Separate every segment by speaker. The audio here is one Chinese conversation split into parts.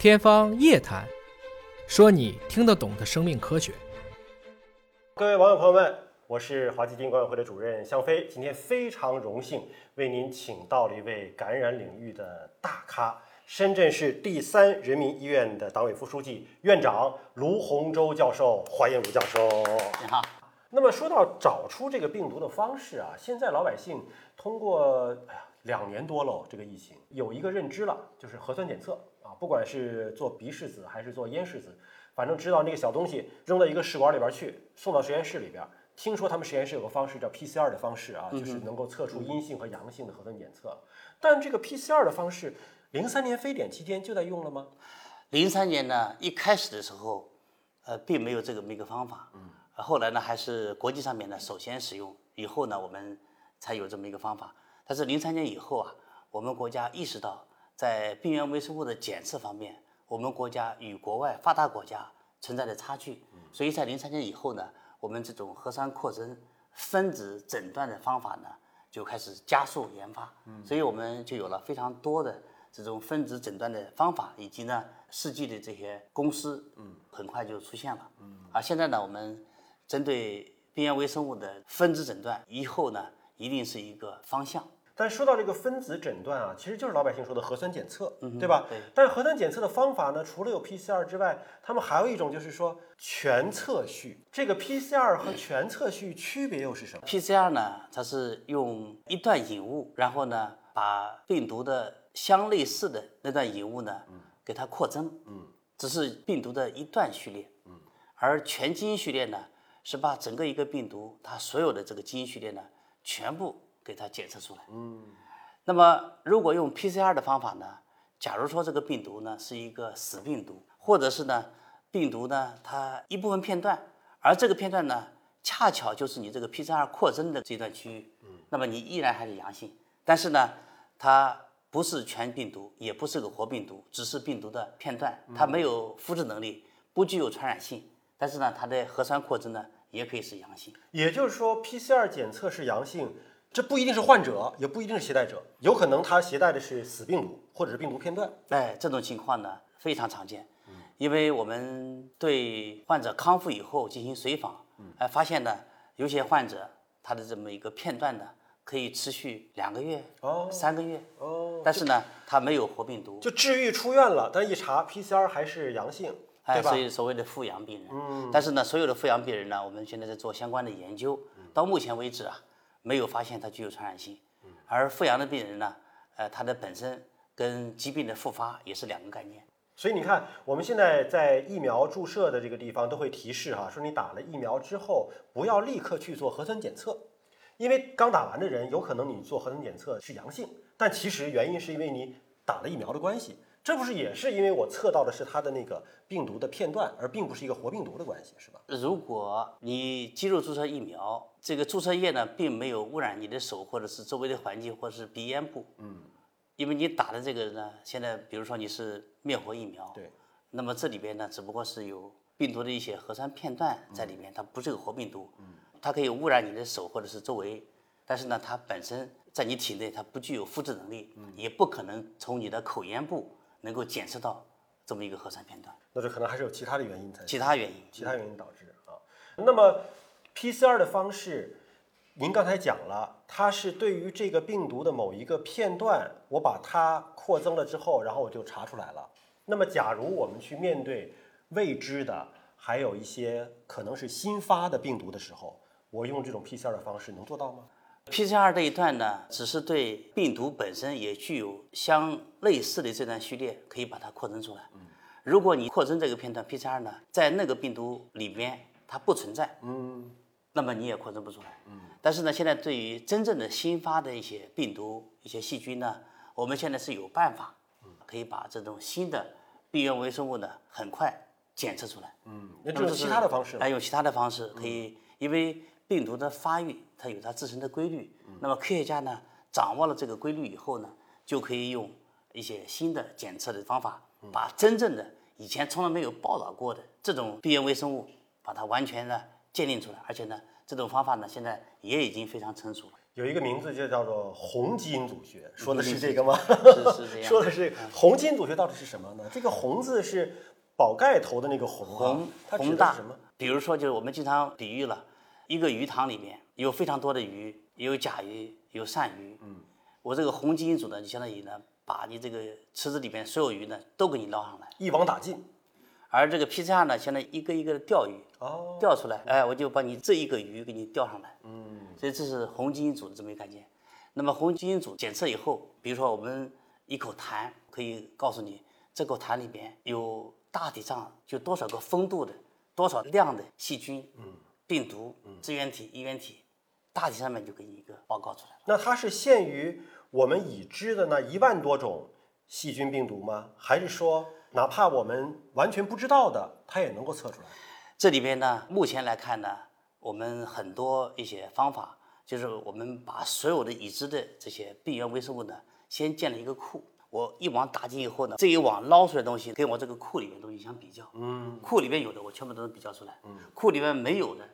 Speaker 1: 天方夜谭，说你听得懂的生命科学。
Speaker 2: 各位网友朋友们，我是华基金管委会的主任向飞，今天非常荣幸为您请到了一位感染领域的大咖。深圳市第三人民医院的党委副书记、院长卢洪洲教授，欢迎卢教授。
Speaker 3: 你好。
Speaker 2: 那么说到找出这个病毒的方式啊，现在老百姓通过哎呀两年多喽，这个疫情有一个认知了，就是核酸检测啊，不管是做鼻拭子还是做咽拭子，反正知道那个小东西扔到一个试管里边去，送到实验室里边。听说他们实验室有个方式叫 PCR 的方式啊，就是能够测出阴性和阳性的核酸检测。但这个 PCR 的方式，零三年非典期间就在用了吗？
Speaker 3: 零三年呢，一开始的时候，呃，并没有这个么一个方法。嗯。后来呢，还是国际上面呢首先使用，以后呢，我们才有这么一个方法。但是零三年以后啊，我们国家意识到，在病原微生物的检测方面，我们国家与国外发达国家存在的差距。所以在零三年以后呢，我们这种核酸扩增分子诊断的方法呢，就开始加速研发。所以我们就有了非常多的这种分子诊断的方法，以及呢，试剂的这些公司，嗯，很快就出现了。嗯。而现在呢，我们针对病原微生物的分子诊断，以后呢一定是一个方向。
Speaker 2: 但说到这个分子诊断啊，其实就是老百姓说的核酸检测，对吧？
Speaker 3: 对。
Speaker 2: 但是核酸检测的方法呢，除了有 PCR 之外，他们还有一种就是说全测序。这个 PCR 和全测序区别又是什么
Speaker 3: ？PCR 呢，它是用一段引物，然后呢把病毒的相类似的那段引物呢，嗯给它扩增，嗯，只是病毒的一段序列，嗯，而全基因序列呢。是把整个一个病毒它所有的这个基因序列呢，全部给它检测出来。嗯，那么如果用 PCR 的方法呢，假如说这个病毒呢是一个死病毒，或者是呢病毒呢它一部分片段，而这个片段呢恰巧就是你这个 PCR 扩增的这段区域，嗯，那么你依然还是阳性，但是呢它不是全病毒，也不是个活病毒，只是病毒的片段，它没有复制能力，不具有传染性。但是呢，它的核酸扩增呢也可以是阳性，
Speaker 2: 也就是说，PCR 检测是阳性，这不一定是患者，也不一定是携带者，有可能他携带的是死病毒或者是病毒片段。
Speaker 3: 哎，这种情况呢非常常见，因为我们对患者康复以后进行随访，哎，发现呢有些患者他的这么一个片段呢可以持续两个月、哦，三个月，哦，但是呢他没有活病毒，
Speaker 2: 就治愈出院了，但一查 PCR 还是阳性。
Speaker 3: 哎，所以所谓的复阳病人，嗯，但是呢，所有的复阳病人呢，我们现在在做相关的研究，到目前为止啊，没有发现它具有传染性，而复阳的病人呢，呃，它的本身跟疾病的复发也是两个概念。
Speaker 2: 所以你看，我们现在在疫苗注射的这个地方都会提示哈，说你打了疫苗之后不要立刻去做核酸检测，因为刚打完的人有可能你做核酸检测是阳性，但其实原因是因为你打了疫苗的关系。这不是也是因为我测到的是它的那个病毒的片段，而并不是一个活病毒的关系，是吧？
Speaker 3: 如果你肌肉注射疫苗，这个注射液呢，并没有污染你的手或者是周围的环境或者是鼻咽部，嗯，因为你打的这个呢，现在比如说你是灭活疫苗，
Speaker 2: 对，
Speaker 3: 那么这里边呢，只不过是有病毒的一些核酸片段在里面，它不是个活病毒，嗯，它可以污染你的手或者是周围，但是呢，它本身在你体内它不具有复制能力，嗯，也不可能从你的口咽部。能够检测到这么一个核酸片段，
Speaker 2: 那就可能还是有其他的原因才
Speaker 3: 其他原因，
Speaker 2: 其他原因导致啊。那么 PCR 的方式，您刚才讲了，它是对于这个病毒的某一个片段，我把它扩增了之后，然后我就查出来了。那么，假如我们去面对未知的，还有一些可能是新发的病毒的时候，我用这种 PCR 的方式能做到吗
Speaker 3: ？PCR 这一段呢，只是对病毒本身也具有相类似的这段序列，可以把它扩增出来。如果你扩增这个片段 PCR 呢，在那个病毒里边它不存在，嗯，那么你也扩增不出来。嗯，但是呢，现在对于真正的新发的一些病毒、一些细菌呢，我们现在是有办法，可以把这种新的病原微生物呢，很快检测出来。
Speaker 2: 嗯，那就是其他的方式，
Speaker 3: 来用其他的方式可以，因为。病毒的发育，它有它自身的规律。那么科学家呢，掌握了这个规律以后呢，就可以用一些新的检测的方法，把真正的以前从来没有报道过的这种病原微生物，把它完全的鉴定出来。而且呢，这种方法呢，现在也已经非常成熟了。
Speaker 2: 有一个名字就叫做红基因组学，说的是这个吗？
Speaker 3: 是是这样。
Speaker 2: 说的是红基因组学到底是什么呢？这个红字是宝盖头的那个红啊，
Speaker 3: 红
Speaker 2: 它是什么？？
Speaker 3: 比如说，就是我们经常比喻了，一个鱼塘里面有非常多的鱼，有甲鱼，有鳝鱼。嗯，我这个红基因组呢，就相当于呢，把你这个池子里面所有鱼呢都给你捞上来，
Speaker 2: 一网打尽。
Speaker 3: 而这个 PCR 呢，相当于一个一个的钓鱼，
Speaker 2: 哦，
Speaker 3: 钓出来，哎，我就把你这一个鱼给你钓上来。嗯，所以这是红基因组的这么一个概念。那么红基因组检测以后，比如说我们一口痰可以告诉你，这口痰里边有大体上就多少个风度的、多少量的细菌、嗯、病毒、支原体、衣原体，大体上面就给你一个报告出来了。
Speaker 2: 那它是限于我们已知的那一万多种细菌病毒吗？还是说，哪怕我们完全不知道的，它也能够测出来？
Speaker 3: 这里边呢，目前来看呢，我们很多一些方法，就是我们把所有的已知的这些病原微生物呢，先建了一个库。我一网打尽以后呢，这一网捞出来的东西跟我这个库里面的东西相比较，嗯，库里面有的我全部都能比较出来，嗯，库里面没有的，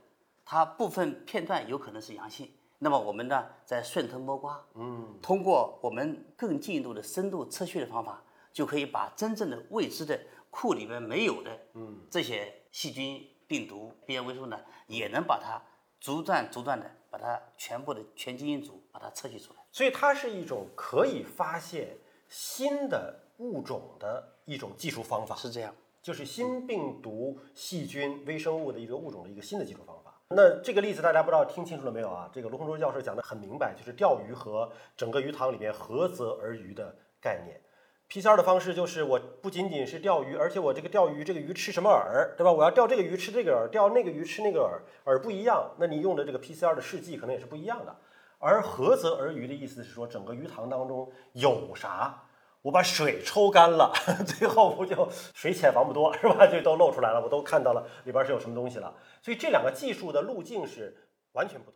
Speaker 3: 它部分片段有可能是阳性。那么我们呢，在顺藤摸瓜，嗯，通过我们更进一步的深度测序的方法，就可以把真正的未知的库里面没有的，嗯，这些细菌、病毒、病原微生物呢，也能把它逐段逐段的把它全部的全基因组把它测序出来。
Speaker 2: 所以它是一种可以发现新的物种的一种技术方法，
Speaker 3: 是这样。
Speaker 2: 就是新病毒、细菌、微生物的一个物种的一个新的技术方法。那这个例子大家不知道听清楚了没有啊？这个卢洪洲教授讲的很明白，就是钓鱼和整个鱼塘里面合则而渔的概念。PCR 的方式就是我不仅仅是钓鱼，而且我这个钓鱼这个鱼吃什么饵，对吧？我要钓这个鱼吃这个饵，钓那个鱼吃那个饵，饵不一样，那你用的这个 PCR 的试剂可能也是不一样的。而合则而渔的意思是说，整个鱼塘当中有啥，我把水抽干了，最后不就水浅房不多是吧？就都露出来了，我都看到了里边是有什么东西了。所以这两个技术的路径是完全不同。